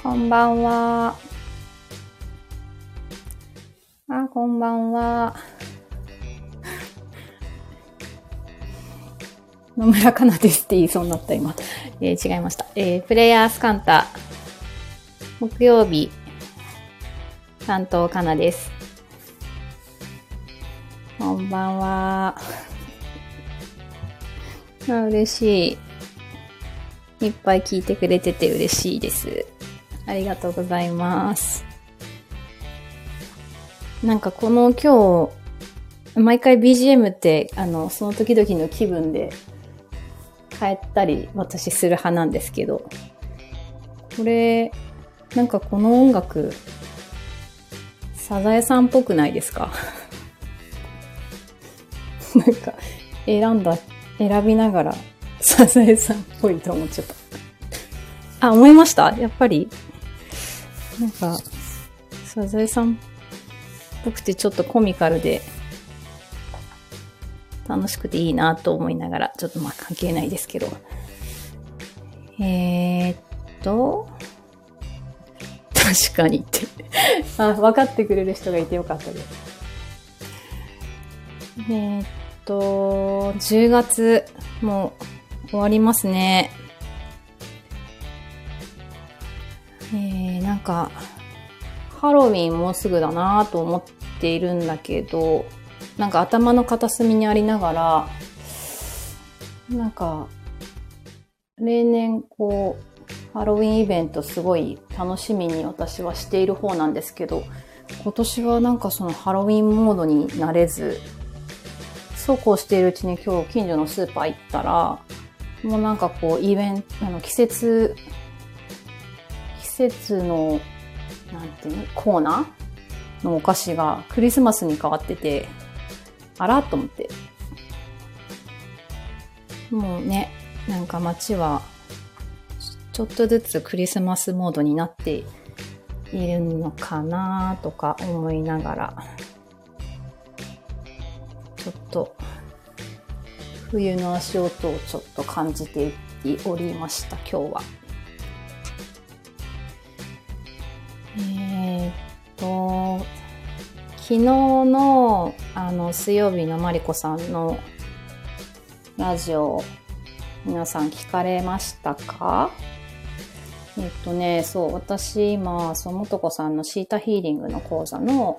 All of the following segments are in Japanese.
こんばんは。あ、こんばんは。野村かなですって言いそうになった今。えー、違いました。えー、プレイヤースカンタ、木曜日、担当かなです。こんばんは。あ嬉しい。いっぱい聞いてくれてて嬉しいです。ありがとうございます。なんかこの今日、毎回 BGM って、あの、その時々の気分で変えたり私する派なんですけど、これ、なんかこの音楽、サザエさんっぽくないですか？なんか、選んだ、選びながら、サザエさんっぽいと思っちゃった。あ、思いました？やっぱり、なんか、サザエさんっぽくてちょっとコミカルで、楽しくていいなと思いながら、ちょっとまあ関係ないですけど。えー、っと、確かにって あ、分かってくれる人がいてよかったです。えー、っと、10月、もう終わりますね。えー、なんか、ハロウィンもうすぐだなと思っているんだけど、なんか頭の片隅にありながら、なんか、例年こう、ハロウィンイベントすごい楽しみに私はしている方なんですけど、今年はなんかそのハロウィンモードになれず、そうこうしているうちに今日近所のスーパー行ったら、もうなんかこうイベント、あの季節、節の、なんていうの、コーナーのお菓子がクリスマスに変わってて、あらと思って。もうね、なんか街は、ちょっとずつクリスマスモードになっているのかなとか思いながら、ちょっと、冬の足音をちょっと感じておりました、今日は。と、昨日の、あの、水曜日のマリコさんのラジオ、皆さん聞かれましたか？えっとね、そう、私今、そのとこさんのシータヒーリングの講座の、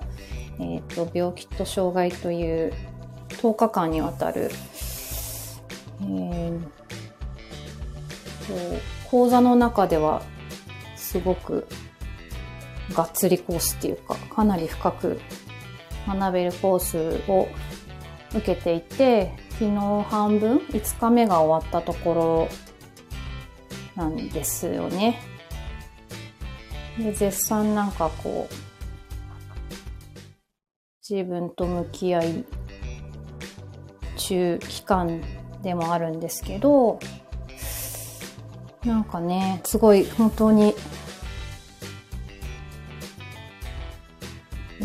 えっと、病気と障害という10日間にわたる、えー、講座の中ではすごくがっつりコースっていうか、かなり深く学べるコースを受けていて、昨日半分、5日目が終わったところなんですよね。で、絶賛なんかこう、自分と向き合い中期間でもあるんですけど、なんかね、すごい本当に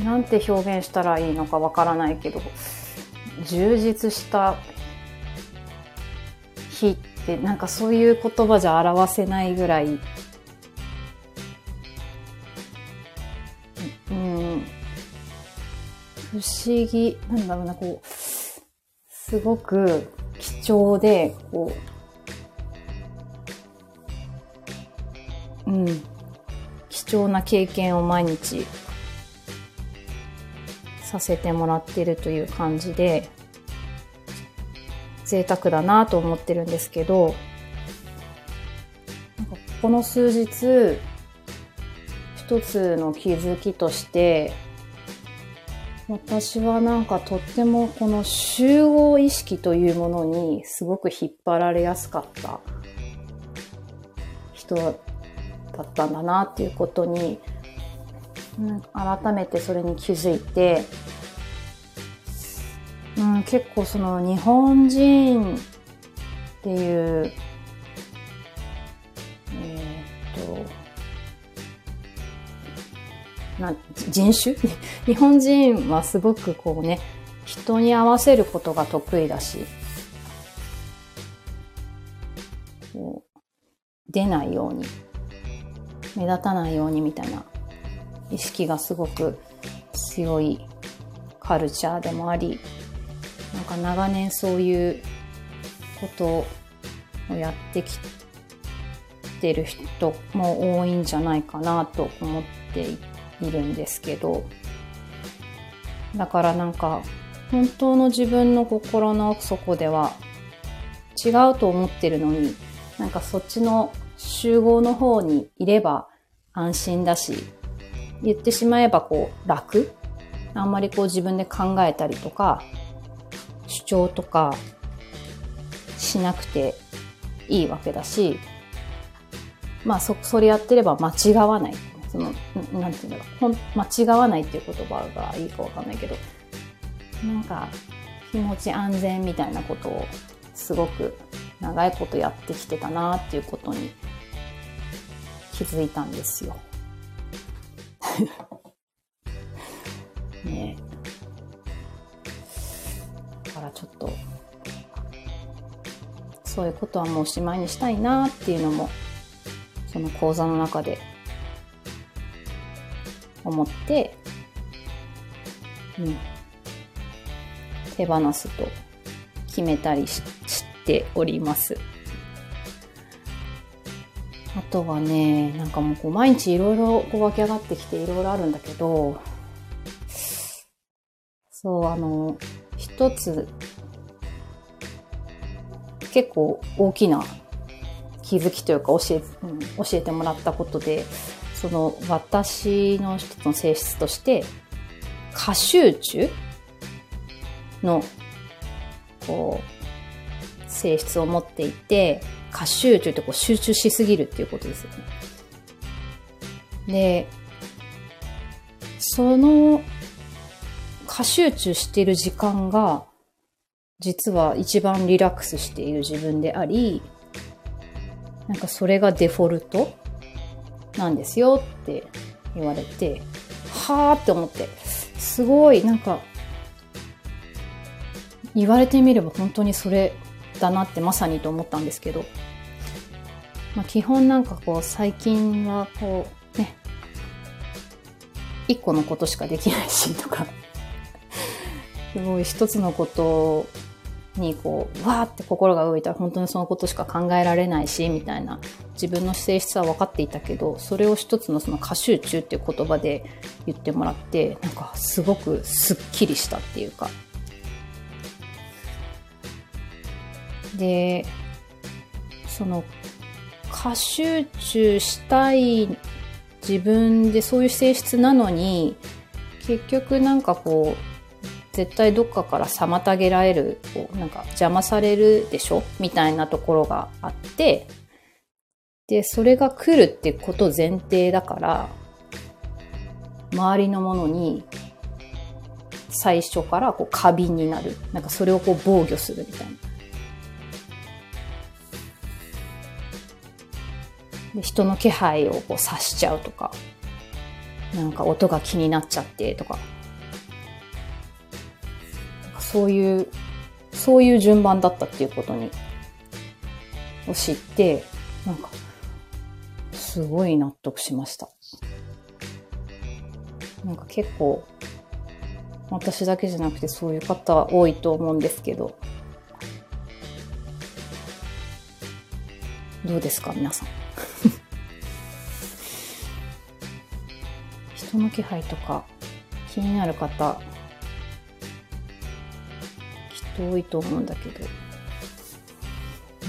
なんて表現したらいいのかわからないけど、充実した日ってなんかそういう言葉じゃ表せないぐらい、うん、不思議、なんだろうな、こう、すごく貴重で、こう、うん、貴重な経験を毎日させてもらってるという感じで、贅沢だなと思ってるんですけど、なんかこの数日、一つの気づきとして、私はなんかとってもこの集合意識というものにすごく引っ張られやすかった人だったんだなっていうことにうん改めてそれに気づいて、うん、結構その日本人っていう、えー、っと、な人種？日本人はすごくこうね、人に合わせることが得意だし、出ないように目立たないようにみたいな意識がすごく強いカルチャーでもあり、なんか長年そういうことをやってきてる人も多いんじゃないかなと思っているんですけど、だからなんか本当の自分の心の奥底では違うと思ってるのに、なんかそっちの集合の方にいれば安心だし、言ってしまえばこう楽？あんまりこう自分で考えたりとか、主張とかしなくていいわけだし、まあそ、それやってれば間違わない。その、なんていうんだろう。間違わないっていう言葉がいいかわかんないけど、なんか気持ち安全みたいなことをすごく長いことやってきてたなっていうことに気づいたんですよ。ねえだからちょっとそういうことはもうおしまいにしたいなっていうのもその講座の中で思って、うん、手放すと決めたりしております。とはね、なんかもうこう毎日いろいろこう湧き上がってきていろいろあるんだけど、そう、あの、一つ、結構大きな気づきというか教え、うん、教えてもらったことで、その私の一つの性質として、過集中の、こう、性質を持っていて、過集中ってこう集中しすぎるっていうことですよね。で、その過集中している時間が、実は一番リラックスしている自分であり、なんかそれがデフォルトなんですよって言われて、はーって思って、すごいなんか、言われてみれば本当にそれだなってまさにと思ったんですけど、まあ、基本なんかこう最近はこうね、一個のことしかできないしとか、すごい一つのことにこう、わーって心が動いたら本当にそのことしか考えられないし、みたいな自分の性質は分かっていたけど、それを一つのその過集中っていう言葉で言ってもらって、なんかすごくスッキリしたっていうか。で、その過集中したい自分でそういう性質なのに、結局なんかこう、絶対どっかから妨げられる、こうなんか邪魔されるでしょ？みたいなところがあって、で、それが来るってこと前提だから、周りのものに最初からこう過敏になる。なんかそれをこう防御するみたいな。で人の気配をこう察しちゃうとか、なんか音が気になっちゃってとか、そういう、そういう順番だったっていうことに、を知って、なんか、すごい納得しました。なんか結構、私だけじゃなくてそういう方多いと思うんですけど、どうですか皆さん？人の気配とか気になる方きっと多いと思うんだけど。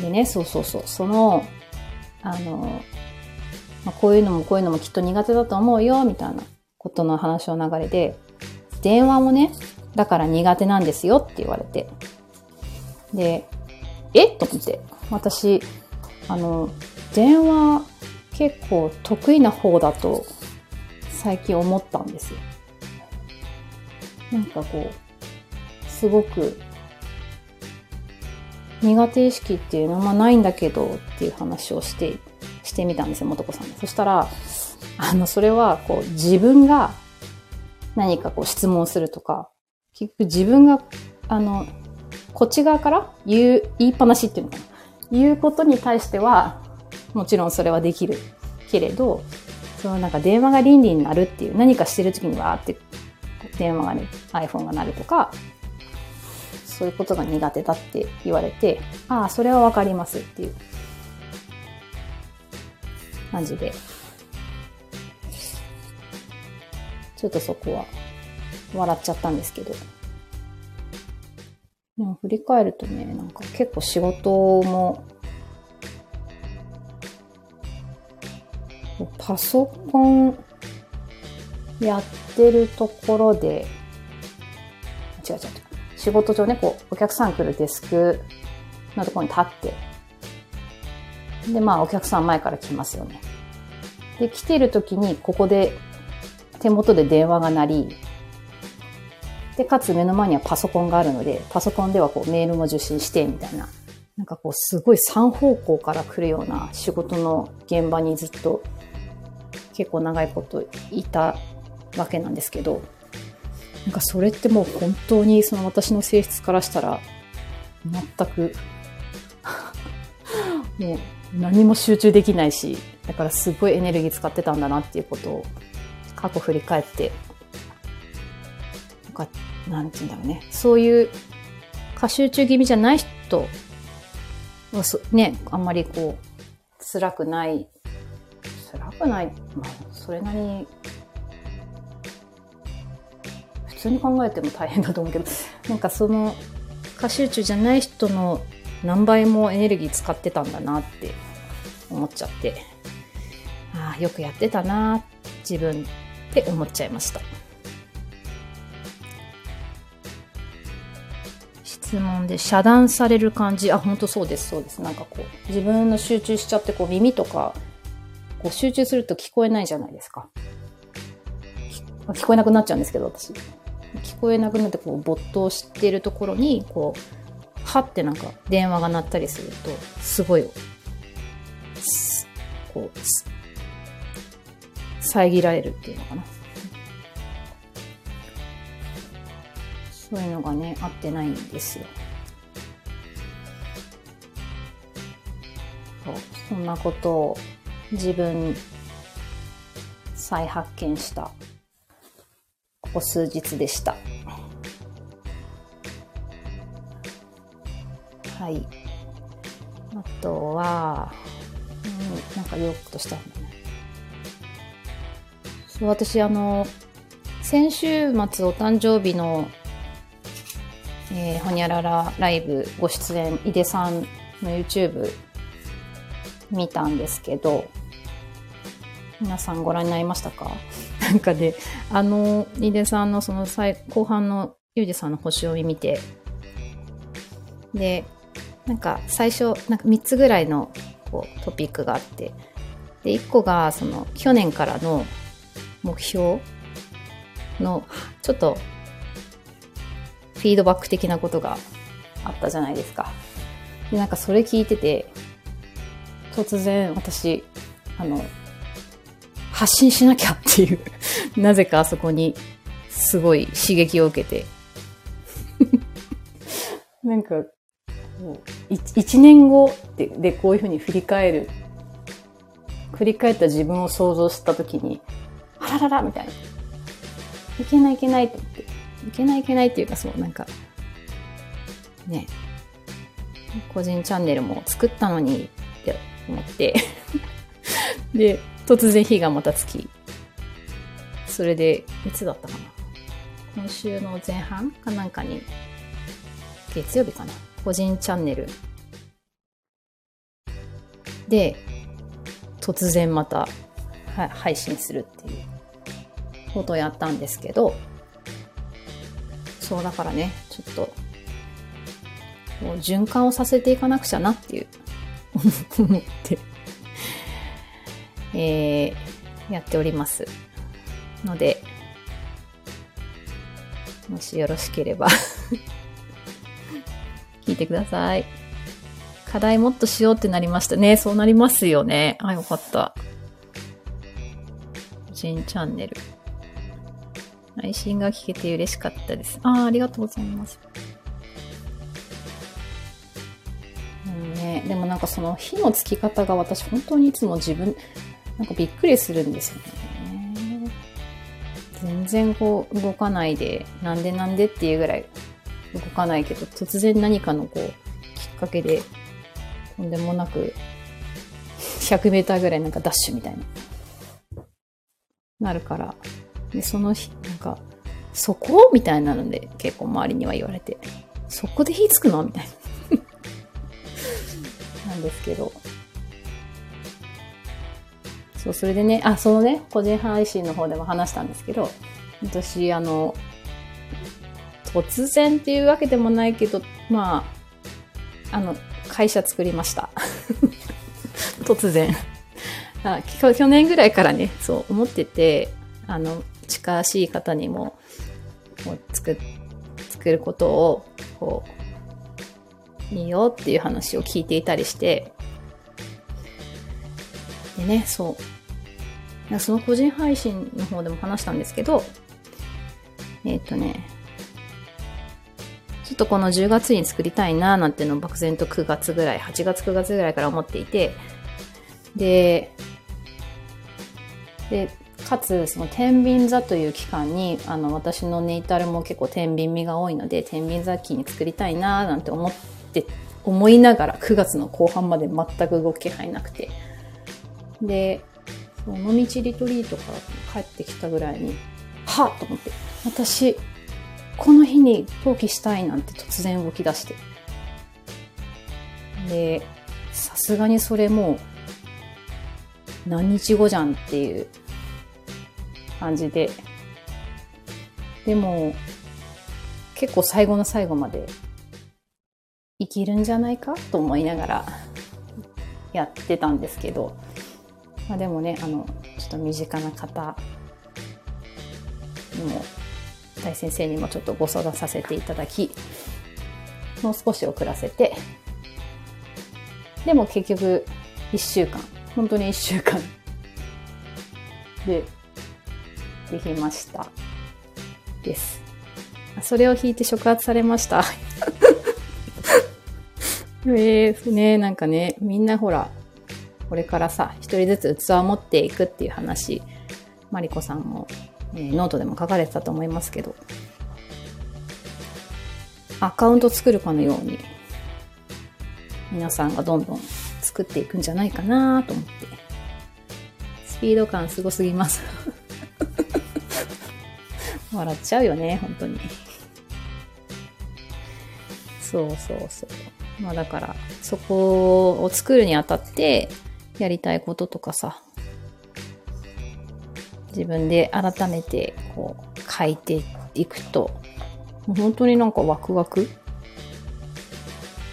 でねそうそうそう。そのあの、まあ、こういうのもこういうのもきっと苦手だと思うよみたいなことの話の流れで電話もねだから苦手なんですよって言われて。でえ？っと思って。私あの電話結構得意な方だと最近思ったんですよ。なんかこう、すごく苦手意識っていうのはないんだけどっていう話をして、してみたんですよ、元子さんに。そしたら、あの、それはこう自分が何かこう質問するとか、結局自分が、あの、こっち側から言う、言いっぱなしっていうのかな。言うことに対しては、もちろんそれはできるけれど、そのなんか電話が倫理になるっていう何かしてる時にわーって電話がね iPhone が鳴るとかそういうことが苦手だって言われてああそれはわかりますっていう。感じで。ちょっとそこは笑っちゃったんですけど。でも振り返るとねなんか結構仕事もパソコンやってるところで、違う違う。仕事上ね、こう、お客さん来るデスクのところに立って、で、まあ、お客さん前から来ますよね。で、来てる時に、ここで、手元で電話が鳴り、で、かつ目の前にはパソコンがあるので、パソコンではこうメールも受信して、みたいな。なんかこう、すごい三方向から来るような仕事の現場にずっと結構長いこといたわけなんですけど、なんかそれってもう本当にその私の性質からしたら、全くもう 何も集中できないし、だからすごいエネルギー使ってたんだなっていうことを過去振り返って、なんか、なんて言うんだろうね。そういう過集中気味じゃない人ね、あんまりこう、辛くない。辛くない、まあ、それなりに、普通に考えても大変だと思うけど、なんかその、過集中じゃない人の何倍もエネルギー使ってたんだなって思っちゃって、ああ、よくやってたな、自分って思っちゃいました。質問で遮断される感じ。あ、本当そうです、そうです。なんかこう、自分の集中しちゃって、こう耳とかこう集中すると聞こえないじゃないですか。聞こえなくなっちゃうんですけど、私。聞こえなくなって、こう、没頭してるところに、こう、はってなんか電話が鳴ったりすると、すごい、こう、遮られるっていうのかな。そういうのがね、合ってないんですよ。そう、そんなことを自分再発見したここ数日でした。はい。あとは、うん、なんか言おうとしたんだね。そう、私あの、先週末お誕生日の、えー、ほにゃららライブご出演、井出さんの YouTube 見たんですけど、皆さんご覧になりましたか？なんかで、あの、井出さんのその最後半のユージさんの星読み見て、で、なんか最初、なんか3つぐらいのこうトピックがあって、で、1個がその去年からの目標のちょっとィードバック的なことがあったじゃないですか。で、なんかそれ聞いてて、突然私、あの、発信しなきゃっていう なぜかあそこにすごい刺激を受けて なんか、一年後ででこういうふうに振り返る、振り返った自分を想像したときに、あらららみたいな。いけないいけないと思って。いけないいけないっていうかそう、なんか、ね、個人チャンネルも作ったのにって思って。で、突然日がまたつき、それで、いつだったかな。今週の前半かなんかに、月曜日かな。個人チャンネル。で、突然また、配信するっていうことをやったんですけど、そうだからね、ちょっと、もう循環をさせていかなくちゃなっていう思ってえー、やっておりますので、もしよろしければ聞いてください。課題もっとしようってなりましたね。そうなりますよね。あ、よかった。新チャンネル。配信が聞けて嬉しかったです。ああ、ありがとうございます。うんね、でもなんかその火のつき方が私本当にいつも自分、なんかびっくりするんですよね。全然こう動かないで、なんでなんでっていうぐらい動かないけど、突然何かのこう、きっかけで、とんでもなく、100メーターぐらいなんかダッシュみたいな、なるから。で、その日、なんか、そこ？みたいなので結構周りには言われて、そこで火つくの？みたいな。なんですけど。そう、それでね、あ、そのね、個人配信の方でも話したんですけど、私、あの、突然っていうわけでもないけど、まあ、あの、会社作りました。突然あ。去年ぐらいからね、そう思ってて、あの、近しい方にも、こう作、作ることを、こう、いいよっていう話を聞いていたりして、でね、そう。その個人配信の方でも話したんですけど、えっ、ー、とね、ちょっとこの10月に作りたいななんてのを漠然と9月ぐらい、8月9月ぐらいから思っていて、で、で、かつ、その天秤座という期間に、あの、私のネイタルも結構天秤味が多いので、天秤座期に作りたいなーなんて思って、思いながら9月の後半まで全く動く気配なくて。で、その尾道リトリートから帰ってきたぐらいに、はっと思って、私、この日に登記したいなんて突然動き出して。で、さすがにそれもう何日後じゃんっていう感じで。でも、結構最後の最後まで生きるんじゃないか？と思いながらやってたんですけど、まあ、でもね、あの、ちょっと身近な方にも、大先生にもちょっとご相談させていただき、もう少し遅らせて、でも結局、一週間、本当に一週間。でできました。です。それを引いて触発されました。えー、ね、なんかね、みんなほら、これからさ、一人ずつ器を持っていくっていう話、マリコさんも、えー、ノートでも書かれてたと思いますけど、アカウント作るかのように、皆さんがどんどん作っていくんじゃないかなと思って、スピード感すごすぎます。笑っちゃうよね、本当に。そうそうそう。まあだから、そこを作るにあたって、やりたいこととかさ、自分で改めてこう書いていくと、本当になんかワクワク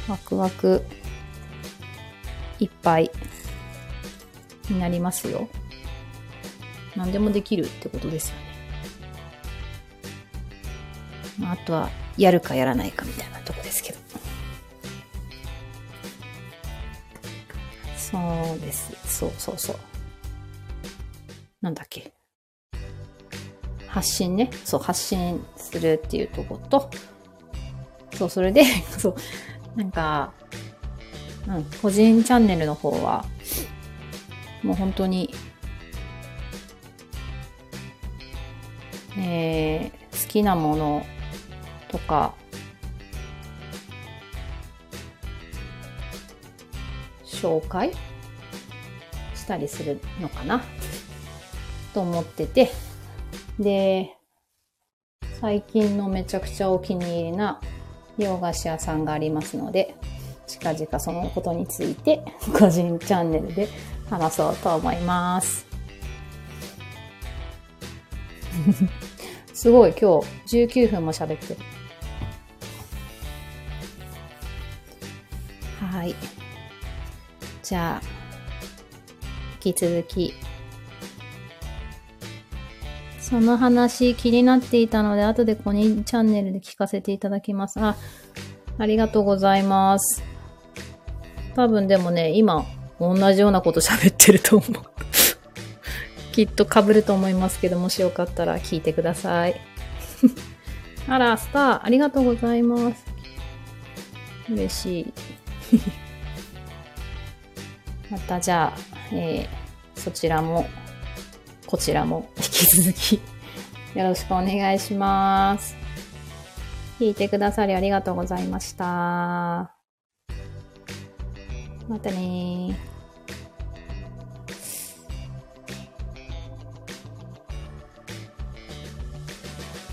ワクワクいっぱいになりますよ。何でもできるってことですよね。まあ、あとは、やるかやらないかみたいなとこですけど。そうです。そうそうそう。なんだっけ。発信ね。そう、発信するっていうとこと、そう、それで、そう、なんか、うん、個人チャンネルの方は、もう本当に、えー、好きなものとか、紹介？したりするのかな？と思ってて、で、最近のめちゃくちゃお気に入りな洋菓子屋さんがありますので、近々そのことについて個人チャンネルで話そうと思います。すごい今日19分も喋ってる。はい。じゃあ、引き続き、その話気になっていたので、後でコニーチャンネルで聞かせていただきます。あ、ありがとうございます。多分でもね、今、同じようなこと喋ってると思う。きっと被ると思いますけど、もしよかったら聞いてください。あら、スター、ありがとうございます。嬉しい。またじゃあ、えー、そちらも、こちらも引き続き よろしくお願いします。聞いてくださりありがとうございました。またね